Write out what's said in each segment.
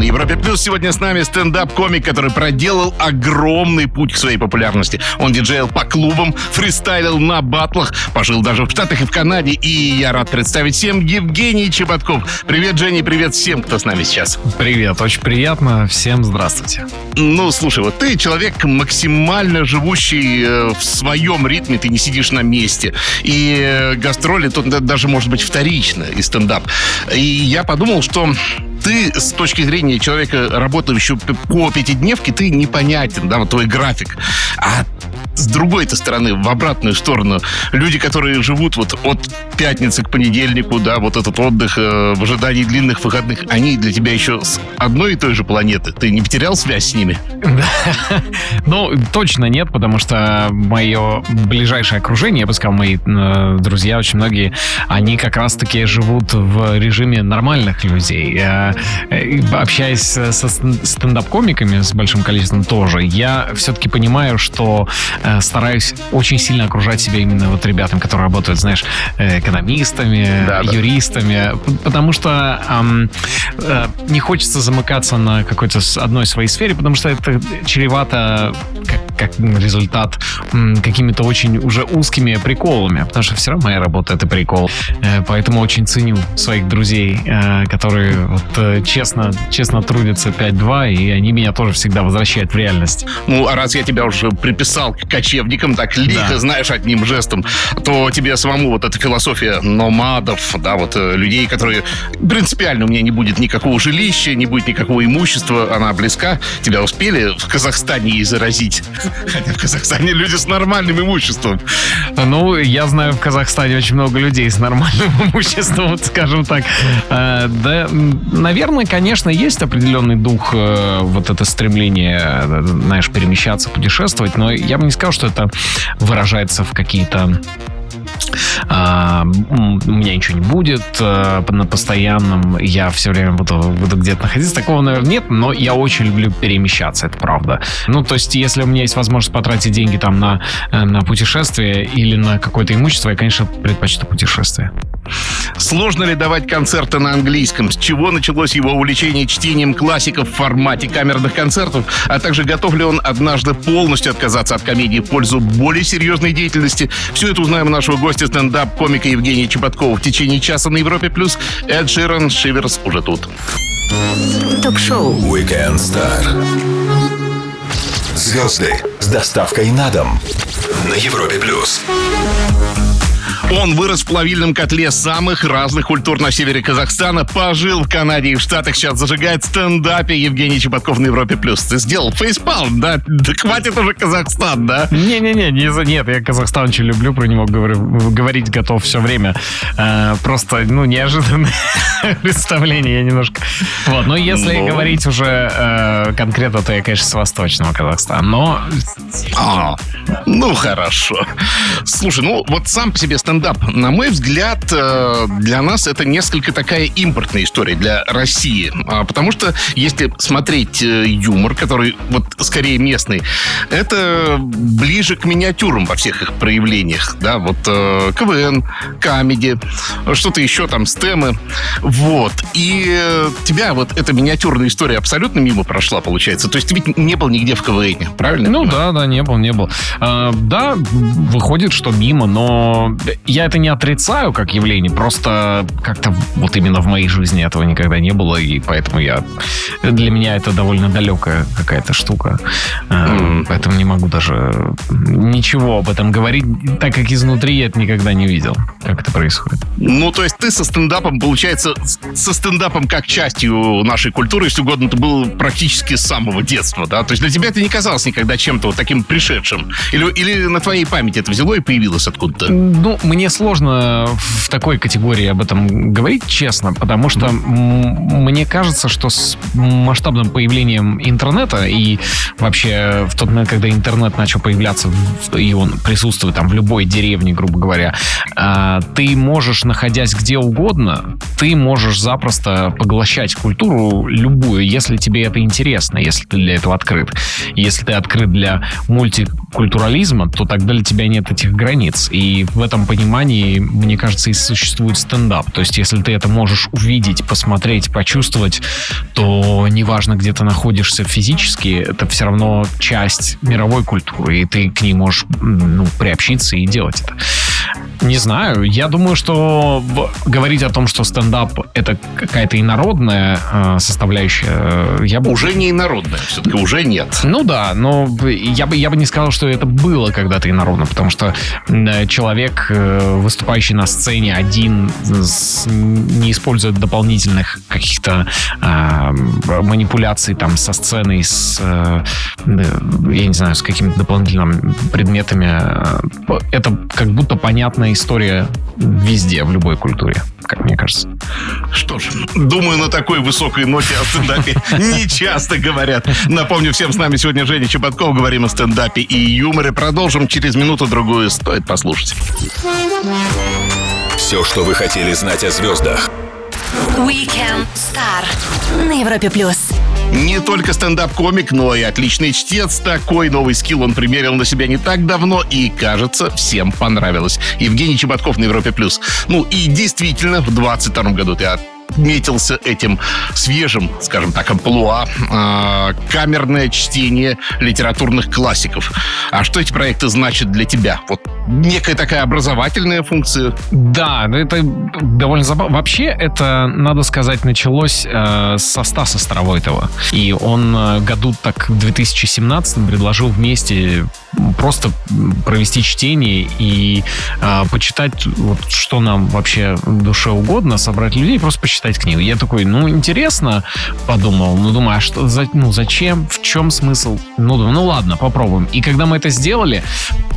На Европе Плюс сегодня с нами стендап-комик, который проделал огромный путь к своей популярности. Он диджейл по клубам, фристайлил на батлах, пожил даже в Штатах и в Канаде. И я рад представить всем Евгений Чеботков. Привет, Женя, привет всем, кто с нами сейчас. Привет, очень приятно. Всем здравствуйте. Ну, слушай, вот ты человек максимально живущий э, в своем ритме, ты не сидишь на месте. И э, гастроли тут да- даже может быть вторично и стендап. И я подумал, что ты с точки зрения человека, работающего по пятидневке, ты непонятен, да, вот твой график. А с другой-то стороны, в обратную сторону, люди, которые живут вот от пятницы к понедельнику, да, вот этот отдых э, в ожидании длинных выходных, они для тебя еще с одной и той же планеты. Ты не потерял связь с ними? Ну, точно нет, потому что мое ближайшее окружение, я бы сказал, мои э, друзья, очень многие, они как раз-таки живут в режиме нормальных людей. Э, э, общаясь со стен- стендап-комиками с большим количеством тоже, я все-таки понимаю, что стараюсь очень сильно окружать себя именно вот ребятам, которые работают, знаешь, э, экономистами, Да, да. юристами, потому что ам, э, не хочется замыкаться на какой-то одной своей сфере, потому что это чревато как, как результат какими-то очень уже узкими приколами, потому что все равно моя работа это прикол, Э, поэтому очень ценю своих друзей, э, которые вот, э, честно, честно трудятся 5-2, и они меня тоже всегда возвращают в реальность. Ну, а раз я тебя уже приписал к кочевникам, так лихо, Да. знаешь, одним жестом, то тебе самому вот эта философия номадов, да, вот людей, которые принципиально у меня не будет никакого жилища, не будет никакого имущества, она близка. Тебя успели в Казахстане ей заразить? Хотя в Казахстане люди с нормальным имуществом. Ну, я знаю в Казахстане очень много людей с нормальным имуществом, вот скажем так. Э, Да, наверное, конечно, есть определенный дух, э, вот это стремление, э, знаешь, перемещаться, путешествовать, но я бы не сказал, что это выражается в какие-то а, у меня ничего не будет э, на постоянном, я все время буду, буду где-то находиться. Такого, наверное, нет, но я очень люблю перемещаться, это правда. Ну, то есть, если у меня есть возможность потратить деньги там на, э, на путешествие или на какое-то имущество, я, конечно, предпочту путешествие. Сложно ли давать концерты на английском? С чего началось его увлечение чтением классиков в формате камерных концертов? А также готов ли он однажды полностью отказаться от комедии в пользу более серьезной деятельности? Все это узнаем у нашего гостя стендап-комика Евгения Чеботкова в течение часа на Европе+. плюс. Эд Ширан Шиверс уже тут. Ток-шоу Weekend Star. Звезды с доставкой на дом на Европе плюс. Он вырос в плавильном котле самых разных культур на севере Казахстана, пожил в Канаде и в Штатах, сейчас зажигает стендапе Евгений Чеботков на Европе+. плюс. Ты сделал фейспалм, да? Да хватит уже Казахстан, да? Не-не-не, не нет, я Казахстан очень люблю, про него говорю, говорить готов все время. Э, просто, ну, неожиданное представление, я немножко... Вот, но если Ну. говорить уже э, конкретно, то я, конечно, с восточного Казахстана. Но А, ну хорошо. Слушай, ну вот сам по себе стендап, на мой взгляд, э, для нас это несколько такая импортная история для России. А, Потому что если смотреть э, юмор, который вот скорее местный, это ближе к миниатюрам во всех их проявлениях. Да, вот э, КВН, камеди, что-то еще там, стемы. Вот. И тебя вот эта миниатюрная история абсолютно мимо прошла, получается. То есть ты ведь не был нигде в КВН, правильно? Ну да, да, не был, не был. А, да, выходит, что мимо, но я это не отрицаю как явление, просто как-то вот именно в моей жизни этого никогда не было, и поэтому я для меня это довольно далекая какая-то штука. Мгм. Поэтому не могу даже ничего об этом говорить, так как изнутри я это никогда не видел, как это происходит. Ну, то есть ты со стендапом, получается, со стендапом как частью нашей культуры, если угодно, ты был практически с самого детства, да? То есть для тебя это не казалось никогда чем-то вот таким пришедшим? Или, или на твоей памяти это взяло и появилось откуда-то? Ну, мне сложно в такой категории об этом говорить, честно, потому что мне кажется, что с масштабным появлением интернета и вообще в тот момент, когда интернет начал появляться, и он присутствует там в любой деревне, грубо говоря, а, ты можешь, находясь где угодно, ты можешь запросто поглощать культуру любую, если тебе это интересно, если ты для этого открыт. Если ты открыт для натурализма, то тогда для тебя нет этих границ. И в этом понимании, мне кажется, и существует стендап. То есть, если ты это можешь увидеть, посмотреть, почувствовать, то неважно, где ты находишься физически, это все равно часть мировой культуры, и ты к ней можешь ну, приобщиться и делать это. Не знаю. Я думаю, что говорить о том, что стендап это какая-то инородная э, составляющая, э, я бы... Уже не инородная, все-таки уже нет. Ну да, но я бы, я бы не сказал, что это было когда-то инородно, потому что э, человек, э, выступающий на сцене один, не использует дополнительных каких-то э, манипуляций там со сценой, с, э, я не знаю, с какими-то дополнительными предметами. Это как будто понятно история везде, в любой культуре, как мне кажется. Что ж, думаю, на такой высокой ноте о стендапе не часто говорят. Напомню всем, с нами сегодня Женя Чеботков. Говорим о стендапе и юморе. Продолжим через минуту-другую. Стоит послушать. Все, что вы хотели знать о звездах. Weekend Star на Европе плюс. Не только стендап-комик, но и отличный чтец. Такой новый скилл он примерил на себя не так давно и, кажется, всем понравилось. Евгений Чеботков на Европе+. плюс. Ну и действительно, в 22 году ты отметился этим свежим, скажем так, амплуа, э, камерное чтение литературных классиков. А что эти проекты значат для тебя? Вот некая такая образовательная функция. Да, это довольно забавно. Вообще, это, надо сказать, началось э, со Стаса Старовойтова. И он э, году так в 2017 предложил вместе просто провести чтение и э, почитать, вот, что нам вообще душе угодно, собрать людей, просто почитать книгу. Я такой, ну, интересно, подумал, ну, думаю, а что, за, ну, зачем, в чем смысл? Ну, думаю, ну, ладно, попробуем. И когда мы это сделали,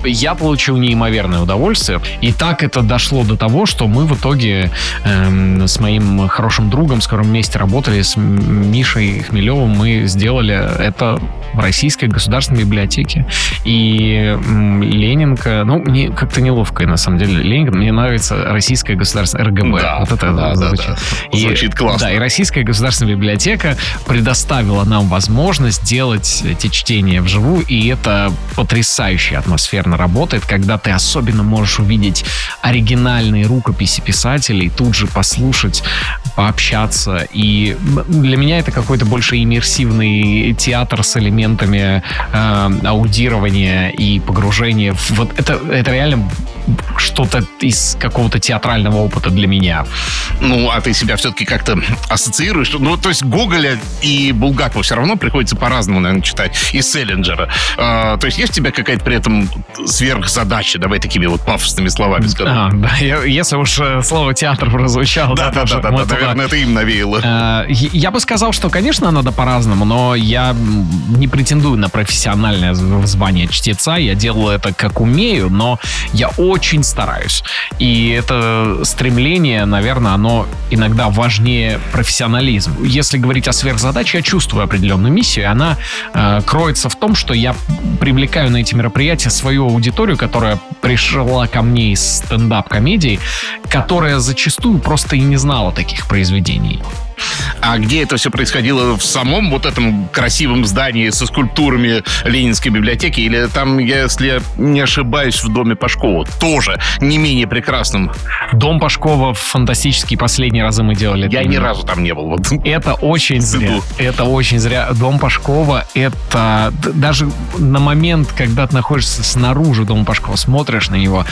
я получил неимоверное удовольствие. И так это дошло до того, что мы в итоге эм, с моим хорошим другом, с которым вместе работали, с Мишей Хмелевым, мы сделали это в Российской государственной библиотеке. И Ленинка, ну, мне как-то неловко, на самом деле. Ленинка, мне нравится Российская государственная РГБ. Да, вот это да, звучит. да, да. И, Звучит классно. Да, и Российская государственная библиотека предоставила нам возможность делать эти чтения вживую, и это потрясающая атмосферно работает, когда ты особенно можешь увидеть оригинальные рукописи писателей, тут же послушать, пообщаться. И для меня это какой-то больше иммерсивный театр с элементами э, аудирования и погружения. В, вот это, это реально что-то из какого-то театрального опыта для меня. Ну, а ты себя все-таки как-то ассоциируешь? Ну, то есть Гоголя и Булгакова все равно приходится по-разному, наверное, читать. И Селлинджера. А, то есть есть у тебя какая-то при этом сверхзадача? Давай такими вот пафосными словами скажем. А, да, я- если уж э, слово театр прозвучало. Да, да, да, да, да, наверное, это им навеяло. Э, Я бы сказал, что, конечно, надо по-разному, но я не претендую на профессиональное зв- звание чтеца. Я делаю это как умею, но я очень стараюсь. И это стремление, наверное, оно иногда важнее профессионализм. Если говорить о сверхзадаче, я чувствую определенную миссию, и она э, кроется в том, что я привлекаю на эти мероприятия свою аудиторию, которая пришла ко мне из стендап-комедии, которая зачастую просто и не знала таких произведений. А где это все происходило? В самом вот этом красивом здании со скульптурами Ленинской библиотеки? Или там, если я не ошибаюсь, в доме Пашкова? Тоже не менее прекрасным. Дом Пашкова фантастический. Последние разы мы делали. Я ни разу там не был. Вот. Это очень зря. Это очень зря. Дом Пашкова, это даже на момент, когда ты находишься снаружи Дома Пашкова, смотришь на него,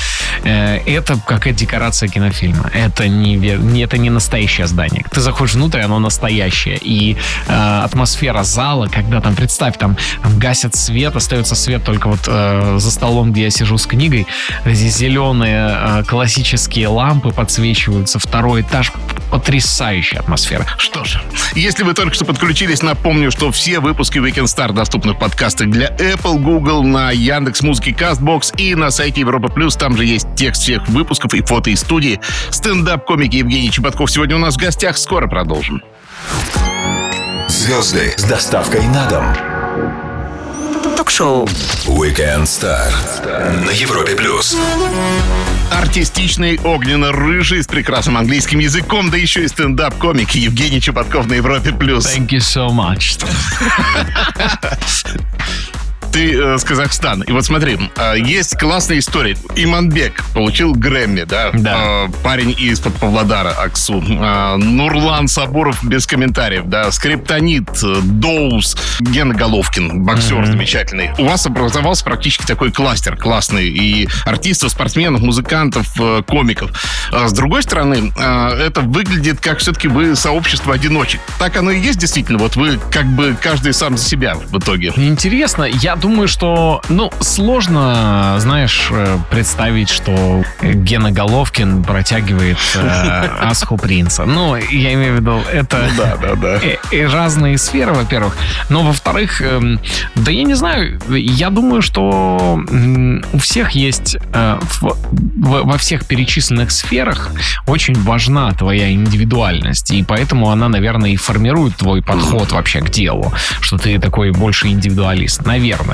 э, это какая декорация кинофильма. Это не, это не настоящее здание. Ты заходишь внутрь, оно настоящее. И э, атмосфера зала, когда там, представь, там, гасят свет, остается свет только вот э, за столом, где я сижу с книгой, эти зеленые э, классические лампы подсвечиваются, второй этаж, потрясающая атмосфера. Что ж, если вы только что подключились, напомню, что все выпуски Weekend Star доступны в подкастах для Apple, Google, на Яндекс Музыки, Castbox и на сайте Европа Плюс. Там же есть текст всех выпусков и фото из студии. Стендап-комик Евгений Чеботков сегодня у нас в гостях. Скоро продолжим. Звезды с доставкой на дом. Ток-шоу. Weekend Star на Европе плюс. Артистичный, огненно-рыжий, с прекрасным английским языком, да еще и стендап-комик Евгений Чеботков на Европе Плюс. Thank you so much. Ты э, с Казахстана. И вот смотри, э, есть классная история. Иманбек получил Грэмми, да? Да. Э, парень из-под Павлодара, Аксу. Э, Нурлан Сабуров без комментариев, да? Скриптонит, э, Доус, Гена Головкин, боксер замечательный. У вас образовался практически такой кластер классный. И артистов, спортсменов, музыкантов, э, комиков. А с другой стороны, э, это выглядит как все-таки вы сообщество одиночек. Так оно и есть действительно. Вот вы как бы каждый сам за себя в итоге. Интересно, я думаю, что, ну, сложно, знаешь, э, представить, что Гена Головкин протягивает э, Асху Принца. Ну, я имею в виду, это Да, да, да. и, и разные сферы, во-первых. Но, во-вторых, эм, да я не знаю, я думаю, что у всех есть э, в- в- во всех перечисленных сферах очень важна твоя индивидуальность. И поэтому она, наверное, и формирует твой подход вообще к делу, что ты такой больше индивидуалист. Наверное.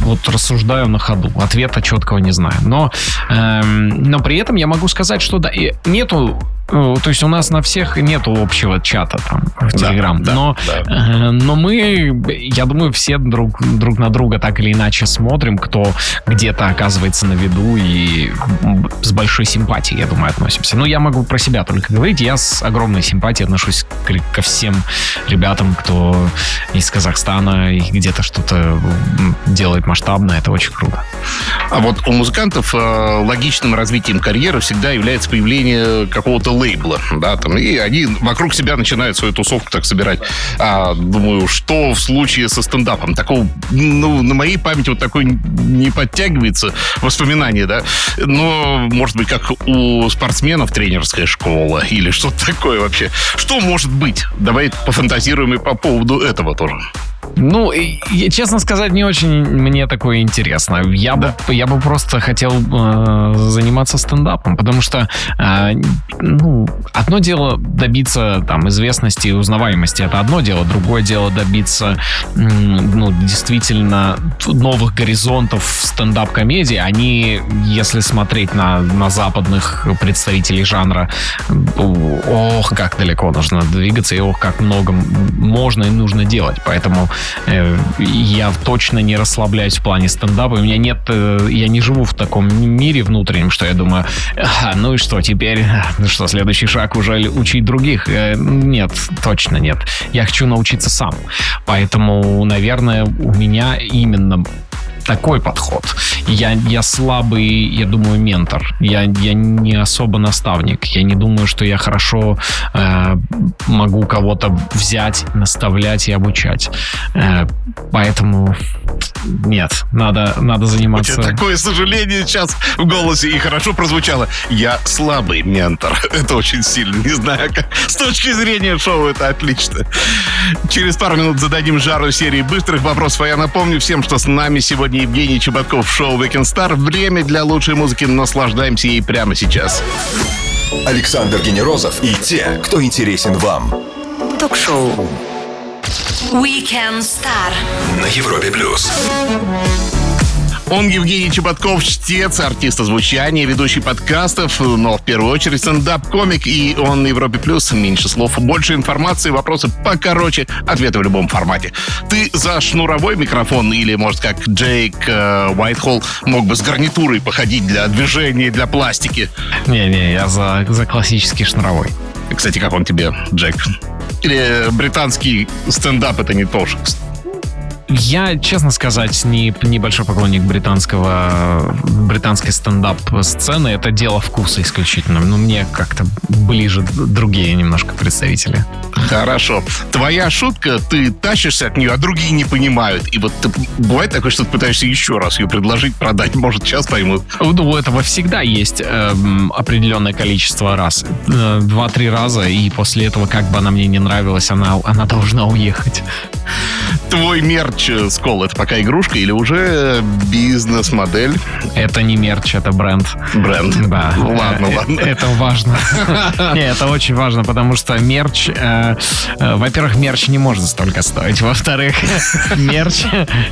Вот рассуждаю на ходу. Ответа четкого не знаю. Но, эм, но при этом я могу сказать, что да, нету то есть у нас на всех нету общего чата там в Телеграм. да, но, да. э, но мы, я думаю, все друг, друг на друга так или иначе смотрим, кто где-то оказывается на виду и с большой симпатией, я думаю, относимся. Ну, я могу про себя только говорить. Я с огромной симпатией отношусь к- ко всем ребятам, кто из Казахстана и где-то что-то делает масштабно. Это очень круто. А вот у музыкантов э, логичным развитием карьеры всегда является появление какого-то лейбла, да, там, и они вокруг себя начинают свою тусовку так собирать. А, думаю, что в случае со стендапом? Такого, ну, на моей памяти вот такой не подтягивается воспоминание, да, но, может быть, как у спортсменов тренерская школа или что-то такое вообще. Что может быть? Давай пофантазируем и по поводу этого тоже. Ну, и- и, честно сказать, не очень мне такое интересно. Я, бы, я бы просто хотел э, заниматься стендапом, потому что, э, ну, одно дело добиться там известности и узнаваемости, это одно дело, другое дело добиться, м, ну, действительно новых горизонтов в стендап-комедии. Они, если смотреть на, на западных представителей жанра, ох, как далеко нужно двигаться, и ох, как много можно и нужно делать. Поэтому э, я точно не расслабляюсь в плане стендапа. У меня нет, э, я не живу в таком мире внутреннем, что я думаю, «А, ну и что теперь? Ну что, следующий шаг уже учить других? Э, Нет, точно нет. Я хочу научиться сам. Поэтому, наверное, у меня именно такой подход. Я, я слабый, я думаю, ментор. Я, я не особо наставник. Я не думаю, что я хорошо э, могу кого-то взять, наставлять и обучать. Э, поэтому нет, надо, надо У заниматься... тебя такое сожаление сейчас в голосе и хорошо прозвучало. Я слабый ментор. Это очень сильно. Не знаю, как. С точки зрения шоу это отлично. Через пару минут зададим жару серии быстрых вопросов. А я напомню всем, что с нами сегодня Евгений Чеботков в шоу Weekend Star. Время для лучшей музыки. Наслаждаемся ей прямо сейчас. Александр Генерозов и те, кто интересен вам. Ток-шоу. Weekend Star. На Европе плюс. Он Евгений Чеботков, чтец, артист озвучания, ведущий подкастов, но в первую очередь стендап-комик, и он на Европе Плюс. Меньше слов, больше информации, вопросы покороче, ответы в любом формате. Ты за шнуровой микрофон или, может, как Джейк э, Уайтхолл мог бы с гарнитурой походить для движения, для пластики? Не-не, я за, за классический шнуровой. Кстати, как он тебе, Джек? Или британский стендап это не то же? Я, честно сказать, не небольшой поклонник британского британской стендап-сцены. Это дело вкуса исключительно. Но мне как-то ближе другие немножко представители. Хорошо. Твоя шутка, ты тащишься от нее, а другие не понимают. И вот ты, бывает такое, что ты пытаешься еще раз ее предложить, продать. Может, сейчас поймут. Ну, у этого всегда есть эм, определенное количество раз. Э, Два-три раза, и после этого, как бы она мне не нравилась, она, она должна уехать. Твой мерч э, Скол, это пока игрушка или уже бизнес-модель, Это не мерч, это бренд. бренд? Да. Ладно, Э, ладно. Это важно. Не, это очень важно, потому что мерч... э, э, Во-первых, мерч не может столько стоить. Во-вторых, мерч...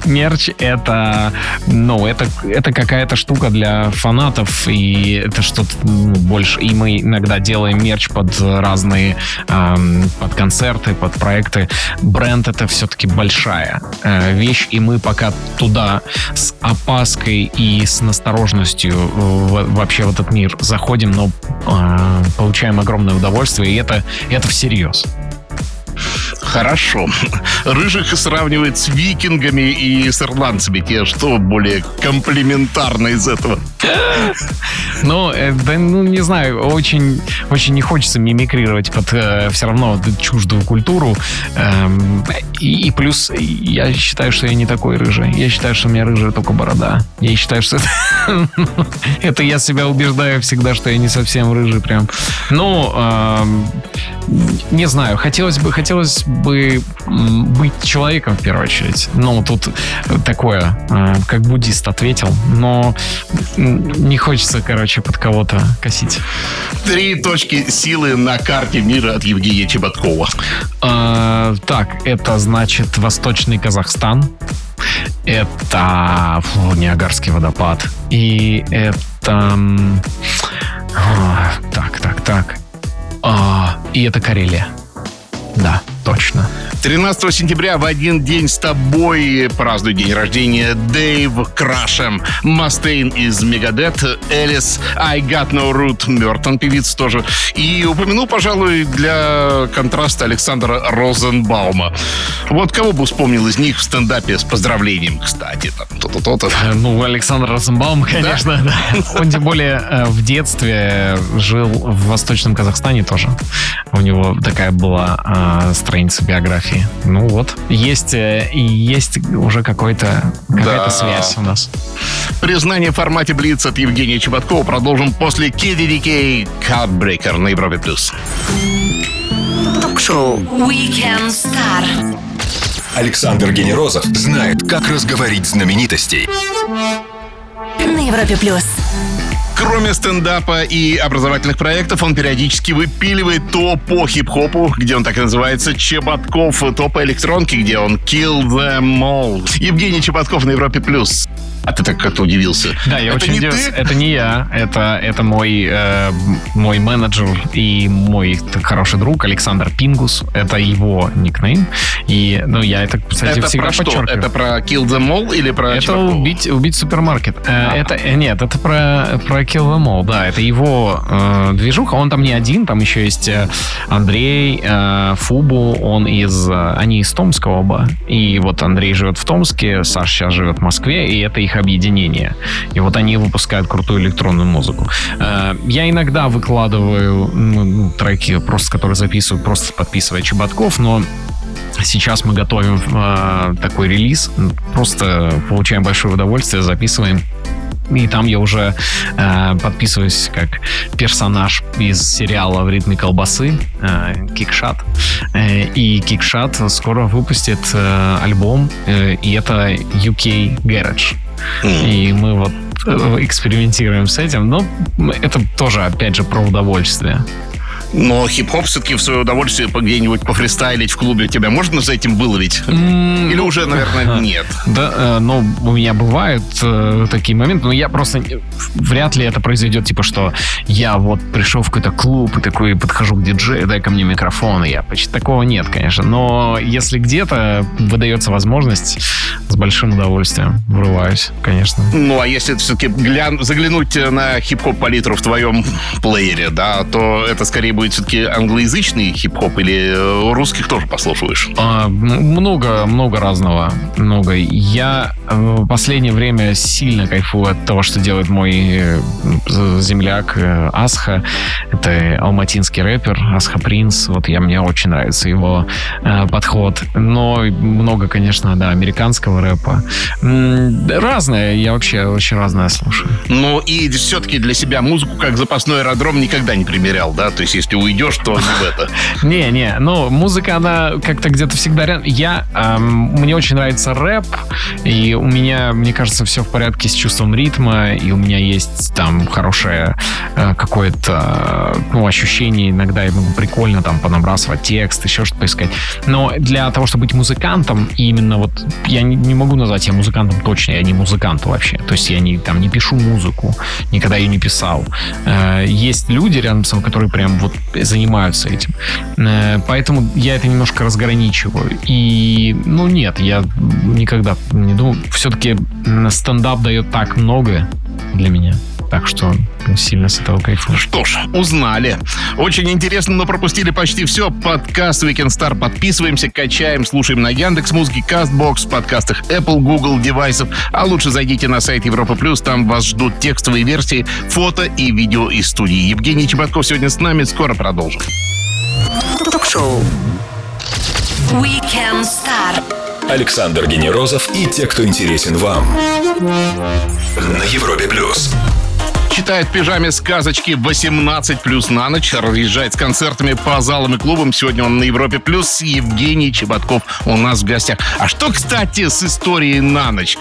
Мерч это... Ну, это, это какая-то штука для фанатов, и это что-то ну, больше. И мы иногда делаем мерч под разные... Под концерты, под проекты. Бренд это все все-таки большая э, вещь, и мы пока туда с опаской и с настороженностью в, вообще в этот мир заходим, но э, получаем огромное удовольствие, и это, это всерьез. Хорошо. Рыжих сравнивает с викингами и с ирландцами. Те что более комплементарно из этого? Ну, э, да, ну, не знаю, очень, очень не хочется мимикрировать под э, все равно чуждую культуру. Эм, и, и плюс я считаю, что я не такой рыжий. Я считаю, что у меня рыжая только борода. Я считаю, что это, это я себя убеждаю всегда, что я не совсем рыжий прям. Ну, эм, не знаю, хотелось бы, хотелось бы быть человеком в первую очередь. Ну, тут такое, э, как буддист ответил, но не хочется, короче, под кого-то косить. Три точки силы на карте мира от Евгения Чеботкова. А, так, это значит Восточный Казахстан. Это фу, Ниагарский водопад. И это... А, так, так, так. А, и это Карелия. Да, точно. 13 сентября в один день с тобой празднует день рождения Дэйв Крашем, Мастейн из Мегадет, Элис, I Got No Root, Мертон, певица тоже. И упомянул, пожалуй, для контраста Александра Розенбаума. Вот кого бы вспомнил из них в стендапе с поздравлением, кстати. Там, то-то, то-то. Ну, Александр Розенбаум, конечно, да. да. Он тем более э, в детстве жил в Восточном Казахстане тоже. У него такая была э, страница биографии. Ну вот, есть, э, есть уже какой-то, какая-то да. связь у нас. Признание в формате Блиц от Евгения Чеботкова продолжим после KDDK Cardbreaker на Европе+. плюс. Ток-шоу Weekend Star. Александр Генерозов знает, как разговорить знаменитостей. На Европе+. плюс. Кроме стендапа и образовательных проектов, он периодически выпиливает то по хип-хопу, где он так и называется, Чеботков, то по электронке, где он Kill Them All. Евгений Чеботков на Европе+. плюс. А ты так как-то удивился. Да, я это очень удивился. ты? Это не я. Это, это мой, э, мой менеджер и мой хороший друг Александр Пингус. Это его никнейм. И, ну, я это, кстати, это всегда про что? Это про Kill Them All или про Это Чеботкова? убить, убить супермаркет. Э, А. Это э, нет, это про про Kill Them All, да, это его э, движуха. Он там не один, там еще есть э, Андрей э, Фубу, он из, они из Томска оба. И вот Андрей живет в Томске, Саша сейчас живет в Москве, и это их объединение. И вот они выпускают крутую электронную музыку. Э, я иногда выкладываю ну, ну, треки, просто которые записываю, просто подписывая Чеботков, но Сейчас мы готовим э, такой релиз, просто получаем большое удовольствие, записываем. И там я уже э, подписываюсь как персонаж из сериала «В ритме колбасы» э. Э, и Кикшат скоро выпустит э, альбом, э, и это UK Garage. И мы вот э, экспериментируем с этим, но это тоже, опять же, про удовольствие. Но хип-хоп все-таки в свое удовольствие по где-нибудь пофристайлить в клубе тебя можно за этим выловить? Или уже, наверное, нет? Да, э, ну, у меня бывают э, такие моменты, но я просто вряд ли это произойдет, типа, что я вот пришел в какой-то клуб и такой подхожу к диджею, дай ко мне микрофон, и я почти такого нет, конечно. Но если где-то выдается возможность, с большим удовольствием врываюсь, конечно. Ну, а если все-таки заглянуть на хип-хоп палитру в твоем плеере, да, то это скорее будет все-таки англоязычный хип-хоп или э, русских тоже послушаешь? А, много, много разного, много. Я э, в последнее время сильно кайфую от того, что делает мой э, земляк Асха. Это алматинский рэпер Асха Принц. Вот я, мне очень нравится его э, подход. Но много, конечно, да, американского рэпа. Разное, я вообще очень разное слушаю. Ну, и все-таки для себя музыку как запасной аэродром никогда не примерял, да? То есть, если уйдешь, то в это. Не, не, ну, музыка, она как-то где-то всегда рядом. Я, мне очень нравится рэп, и у меня, мне кажется, все в порядке с чувством ритма, и у меня есть там хорошее э, какое-то, ну, ощущение, иногда я могу прикольно там понабрасывать текст, еще что-то поискать. Но для того, чтобы быть музыкантом, именно вот, я не, не могу назвать себя музыкантом точно, я не музыкант вообще. То есть я не, там, не пишу музыку, никогда ее не писал. Э, есть люди рядом со мной, которые прям вот занимаются этим. Э, Поэтому я это немножко разграничиваю. И, ну, нет, я никогда не думал. Все-таки стендап дает так много для меня. Так что сильно с этого кайфую. Что ж, узнали. Очень интересно, но пропустили почти все. Подкаст Weekend Star подписываемся, качаем, слушаем на Яндекс Музыке, Castbox, подкастах Apple, Google девайсов. А лучше зайдите на сайт Европа Плюс, там вас ждут текстовые версии, фото и видео из студии. Евгений Чеботков сегодня с нами, скоро продолжим. Ток-шоу. Weekend Star. Александр Генерозов и те, кто интересен вам. На Европе плюс. Читает в пижаме сказочки 18 плюс на ночь. Разъезжает с концертами по залам и клубам. Сегодня он на Европе плюс. Евгений Чеботков у нас в гостях. А что, кстати, с историей на ночь?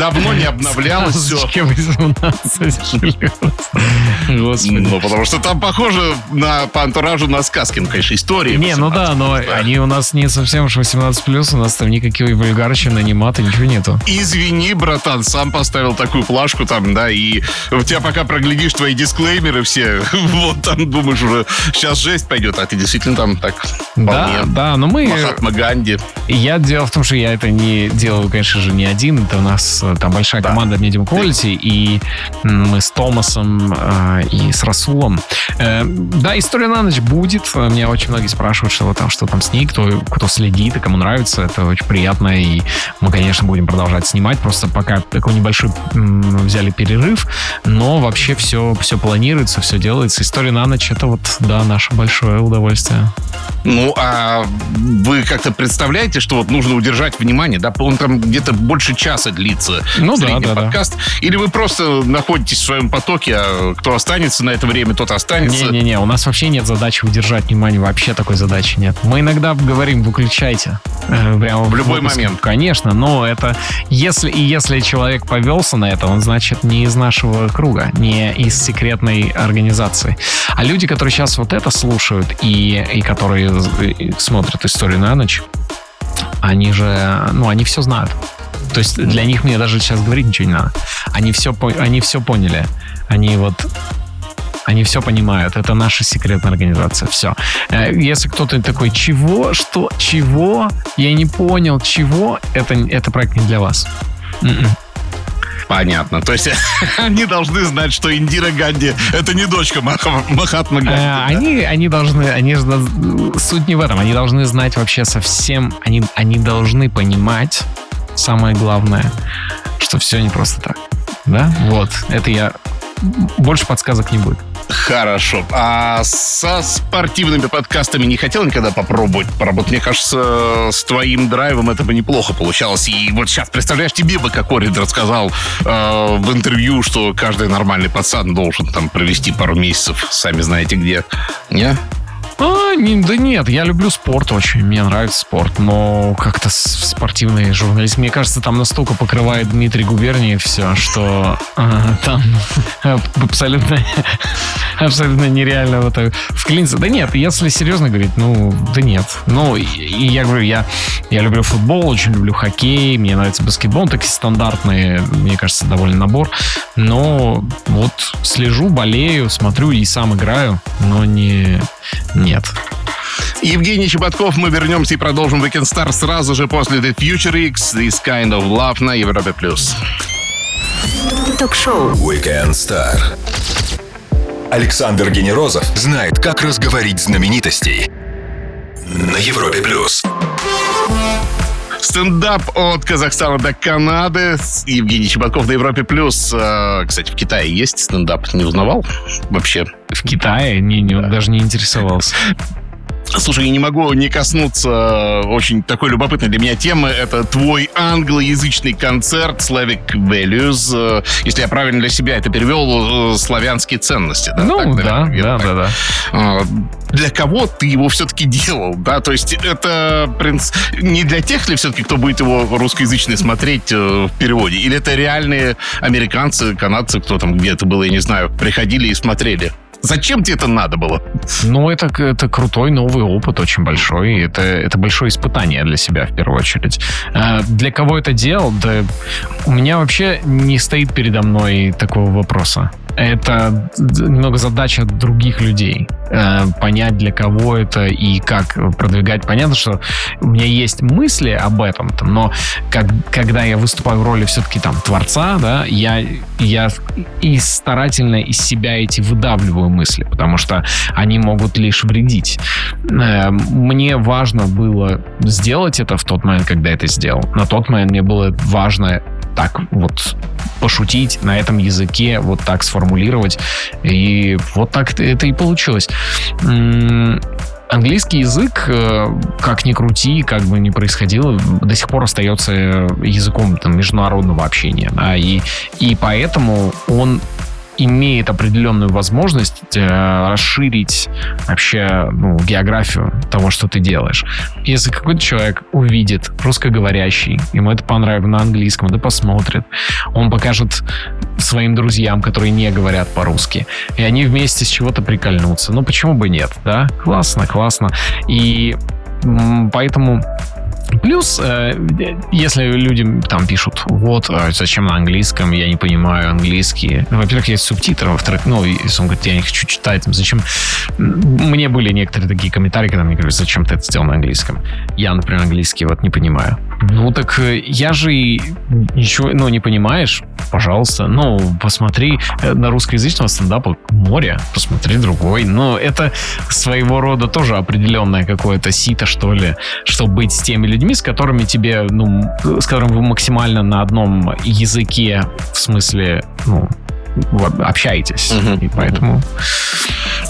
Давно не обновлялось все. Сказочки 18 Господи. Ну, потому что там похоже на, по антуражу на сказки. Ну, конечно, истории. Не, ну да, 18+, но они у нас не совсем уж 18+, у нас там никакой вульгарщины, анимата, ничего нету. Извини, братан, сам поставил такую плашку там, да, и у тебя пока проглядишь твои дисклеймеры все, вот там думаешь уже, сейчас жесть пойдет, а ты действительно там так Да, да, но мы... Махатма Ганди. Я дело в том, что я это не делаю, конечно же, не один. Это у нас э, там большая Да. команда Medium Quality, и мы с Томасом э, и с Расулом. Э, да, история на ночь будет. Меня очень многие спрашивают, что там, что там с ней, кто, кто следит и кому нравится. Это очень приятно, и мы, конечно, будем продолжать снимать. Просто пока такой небольшой м, взяли перерыв, но вообще все, все планируется, все делается. История на ночь — это вот, да, наше большое удовольствие. Ну, а вы как-то представляете, что вот нужно удержать внимание, да? Он там где-то больше часа длится, Ну да, да, да. подкаст. Или вы просто находитесь в своем потоке, а кто останется на это время, тот останется. Не-не-не, у нас вообще нет задачи удержать внимание, вообще такой задачи нет. Мы иногда говорим, выключайте. э, Прямо в любой выпуске. момент. Конечно, но это если и если человек повелся на это, он значит не из нашего круга, не из секретной организации. А люди, которые сейчас вот это слушают и, и которые смотрят историю на ночь, они же, ну, они все знают. То есть для них мне даже сейчас говорить ничего не надо. Они все, они все поняли. Они вот они все понимают. Это наша секретная организация. Все. Э, Если кто-то такой, чего, что, чего, я не понял, чего, это, это проект не для вас. М-м. Понятно. То есть они должны знать, что Индира Ганди это не дочка Маха- Махатма Ганди. Э, да? Они, они должны, они суть не в этом, они должны знать вообще совсем, они, они должны понимать, самое главное, что все не просто так. Да? Вот. Это я... Больше подсказок не будет. Хорошо. А со спортивными подкастами не хотел никогда попробовать поработать? Мне кажется, с твоим драйвом это бы неплохо получалось. И вот сейчас, представляешь, тебе бы Кокорин рассказал э, в интервью, что каждый нормальный пацан должен там провести пару месяцев, сами знаете где. Не? А, не- да нет, я люблю спорт очень, мне нравится спорт, но как-то спортивный журналист, мне кажется, там настолько покрывает Дмитрий Губерниев все, что а, там абсолютно, абсолютно нереально в это. Да нет, если серьезно говорить, ну, да нет. Ну, и, и я говорю, я, я люблю футбол, очень люблю хоккей, мне нравится баскетбол, такие стандартные, мне кажется, довольно набор. Но вот слежу, болею, смотрю и сам играю, но не... Нет. Евгений Чеботков, мы вернемся и продолжим Weekend Star сразу же после The Future X, This Kind of Love на Европе+. плюс. Ток-шоу. Weekend Star. Александр Генерозов знает, как разговорить знаменитостей. На Европе плюс. Стендап от Казахстана до Канады. Евгений Чеботков на Европе+. плюс. Э, Кстати, в Китае есть стендап? Не узнавал вообще? В Китае не, не, даже не интересовался. Слушай, я не могу не коснуться э, очень такой любопытной для меня темы. Это твой англоязычный концерт Slavic Values. Э, Если я правильно для себя это перевел, э, славянские ценности. Да? ну, Так, наверное, да, да, так? да, да. Для кого ты его все-таки делал, да? То есть это принц... не для тех ли все-таки, кто будет его русскоязычный смотреть в переводе? Или это реальные американцы, канадцы, кто там где-то было, я не знаю, приходили и смотрели? Зачем тебе это надо было? Ну, это, это крутой новый опыт, очень большой. Это, это большое испытание для себя, в первую очередь. А для кого это делал? Да у меня вообще не стоит передо мной такого вопроса. Это немного задача других людей. Э, понять, для кого это и как продвигать. Понятно, что у меня есть мысли об этом, но как, когда я выступаю в роли все-таки там творца, да, я, я и старательно из себя эти выдавливаю мысли, потому что они могут лишь вредить. Э, мне важно было сделать это в тот момент, когда это сделал. На тот момент мне было важно так вот пошутить на этом языке, вот так сформулировать. И вот так это и получилось. Английский язык, э, как ни крути, как бы ни происходило, до сих пор остается языком там, международного общения. Да, и, и поэтому он имеет определенную возможность э, расширить вообще ну, географию того, что ты делаешь. Если какой-то человек увидит русскоговорящий, ему это понравится на английском, это посмотрит, он покажет своим друзьям, которые не говорят по-русски, и они вместе с чего-то прикольнутся. Ну, почему бы нет, да? Классно, классно. И поэтому Плюс, э, если люди там пишут, вот, а зачем на английском, я не понимаю английский. Во-первых, есть субтитры, во-вторых, ну, если он говорит, я не хочу читать, зачем... Мне были некоторые такие комментарии, когда мне говорят, зачем ты это сделал на английском. Я, например, английский вот не понимаю. Ну, так э, я же ничего, ну, не понимаешь, пожалуйста, ну, посмотри э, на русскоязычного стендапа море, посмотри другой. Но это своего рода тоже определенное какое-то сито, что ли, чтобы быть с теми людьми, с которыми тебе, ну, с которыми вы максимально на одном языке, в смысле, ну, общаетесь. Угу. И поэтому...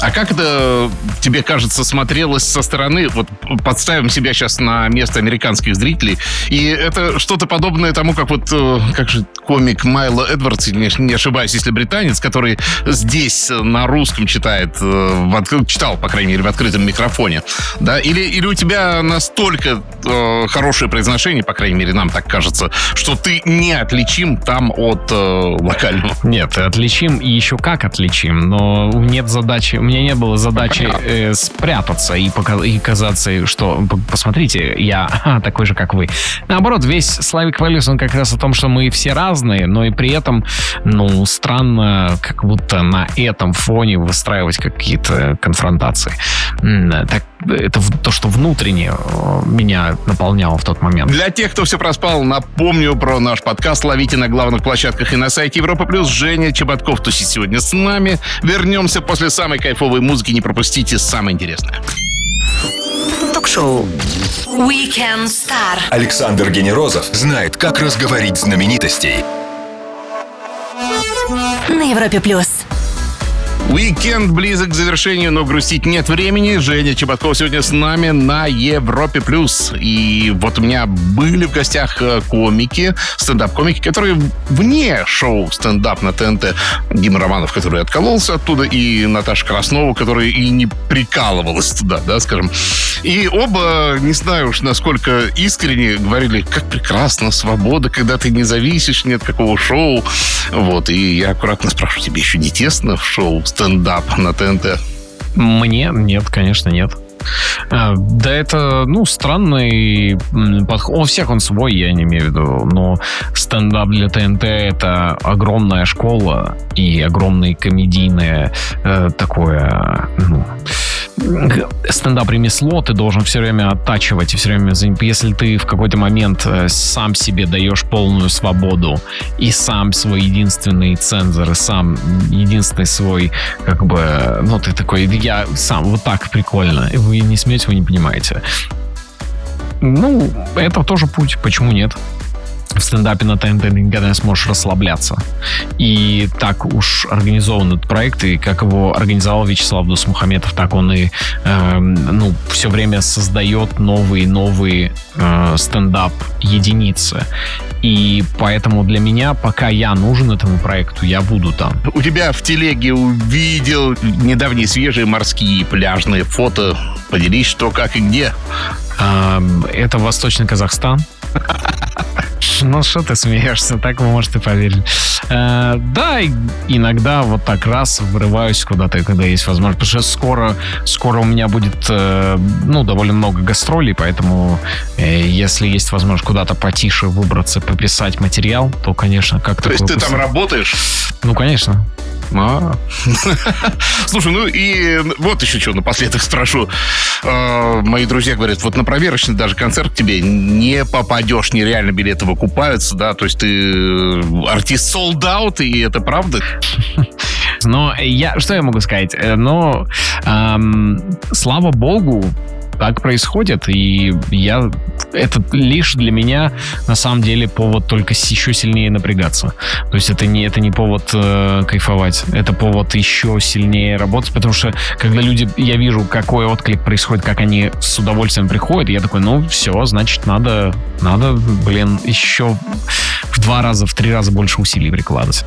А как это тебе кажется смотрелось со стороны? Вот подставим себя сейчас на место американских зрителей. И это что-то подобное тому, как вот э, как же комик Майло Эдвардс, не ошибаюсь, если британец, который здесь на русском читает, э, в, читал, по крайней мере, в открытом микрофоне. Да? Или, или у тебя настолько э, хорошее произношение, по крайней мере, нам так кажется, что ты не отличим там от э, локального? Нет, отличим и еще как отличим, но нет задачи, у меня не было задачи э, спрятаться и, пока, и казаться, что посмотрите, я такой же, как вы. Наоборот, весь Славик Валюс, он как раз о том, что мы все разные, но и при этом, ну, странно, как будто на этом фоне выстраивать какие-то конфронтации. Так, это то, что внутренне э, меня наполняло в тот момент. Для тех, кто все проспал, напомню про наш подкаст. Ловите на главных площадках и на сайте Европа Плюс. Женя Чеботков тусит сегодня с нами. Вернемся после самой кайфовой музыки. Не пропустите самое интересное. Ток-шоу Weekend Star. Александр Генерозов знает, как разговорить знаменитостей. На Европе Плюс. Уикенд близок к завершению, но грустить нет времени. Женя Чеботков сегодня с нами на Европе+. плюс. И вот у меня были в гостях э, комики, стендап-комики, которые вне шоу стендап на ТНТ. Дима Романов, который откололся оттуда, и Наташа Краснова, которая и не прикалывалась туда, да, скажем. И оба, не знаю уж насколько искренне, говорили, как прекрасно, свобода, когда ты не зависишь, нет какого шоу. Вот, и я аккуратно спрашиваю, тебе еще не тесно в шоу стендап на ТНТ? Мне? Нет, конечно, нет. А, да это, ну, странный подход. У всех он свой, я не имею в виду. Но стендап для ТНТ — это огромная школа и огромное комедийное э, такое, ну, стендап-ремесло, ты должен все время оттачивать все время... Если ты в какой-то момент э, сам себе даешь полную свободу и сам свой единственный цензор, и сам единственный свой, как бы, ну, ты такой, я сам, вот так прикольно. И вы не смеете, вы не понимаете. Ну, это тоже путь, почему нет? В стендапе на ТНТ никогда не сможешь расслабляться. И так уж организован этот проект, и как его организовал Вячеслав Дусмухаметов, так он и э, ну, все время создает новые-новые э, стендап-единицы. И поэтому для меня, пока я нужен этому проекту, я буду там. У тебя в телеге увидел недавние свежие морские пляжные фото. Поделись, что, как и где. Э, это Восточный Казахстан. Ну, что ты смеешься, так вы можете поверить. Э, да, иногда вот так раз врываюсь куда-то, когда есть возможность. Потому что скоро, скоро у меня будет, э, ну, довольно много гастролей, поэтому э, если есть возможность куда-то потише выбраться, пописать материал, то, конечно, как-то... То есть ты там работаешь? Ну, конечно. А. Слушай, ну и вот еще что напоследок спрошу. Мои друзья говорят, вот на проверочный даже концерт тебе не попадешь, нереально билеты выкупаются, да, то есть ты э, артист sold out, и это правда? Но я, что я могу сказать? Э, ну, эм, слава богу, так происходит, и я это лишь для меня на самом деле повод только еще сильнее напрягаться. То есть это не это не повод э, кайфовать, это повод еще сильнее работать, потому что когда люди, я вижу, какой отклик происходит, как они с удовольствием приходят, я такой, ну все, значит надо, надо, блин, еще в два раза, в три раза больше усилий прикладывать.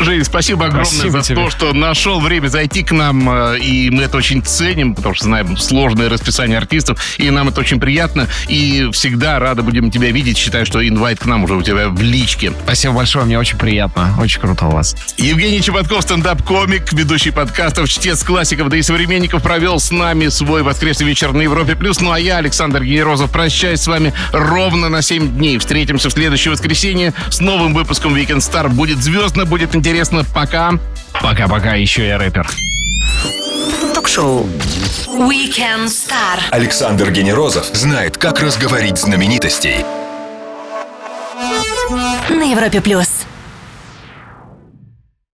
Жень, спасибо огромное спасибо за тебе. то, что нашел время зайти к нам, э, и мы это очень ценим, потому что знаем сложное расписание артистов, и нам это очень приятно, и всегда рады будем тебя видеть. Считаю, что инвайт к нам уже у тебя в личке. Спасибо большое, мне очень приятно. Очень круто у вас. Евгений Чеботков, стендап-комик, ведущий подкастов, чтец классиков, да и современников, провел с нами свой воскресный вечер на Европе+. плюс. Ну а я, Александр Генерозов, прощаюсь с вами ровно на 7 дней. Встретимся в следующее воскресенье с новым выпуском Weekend Star. Будет звездно, будет интересно. Пока. Пока-пока, еще я рэпер. Ток-шоу Weekend Star. Александр Генерозов знает, как разговорить знаменитостей. На Европе Плюс.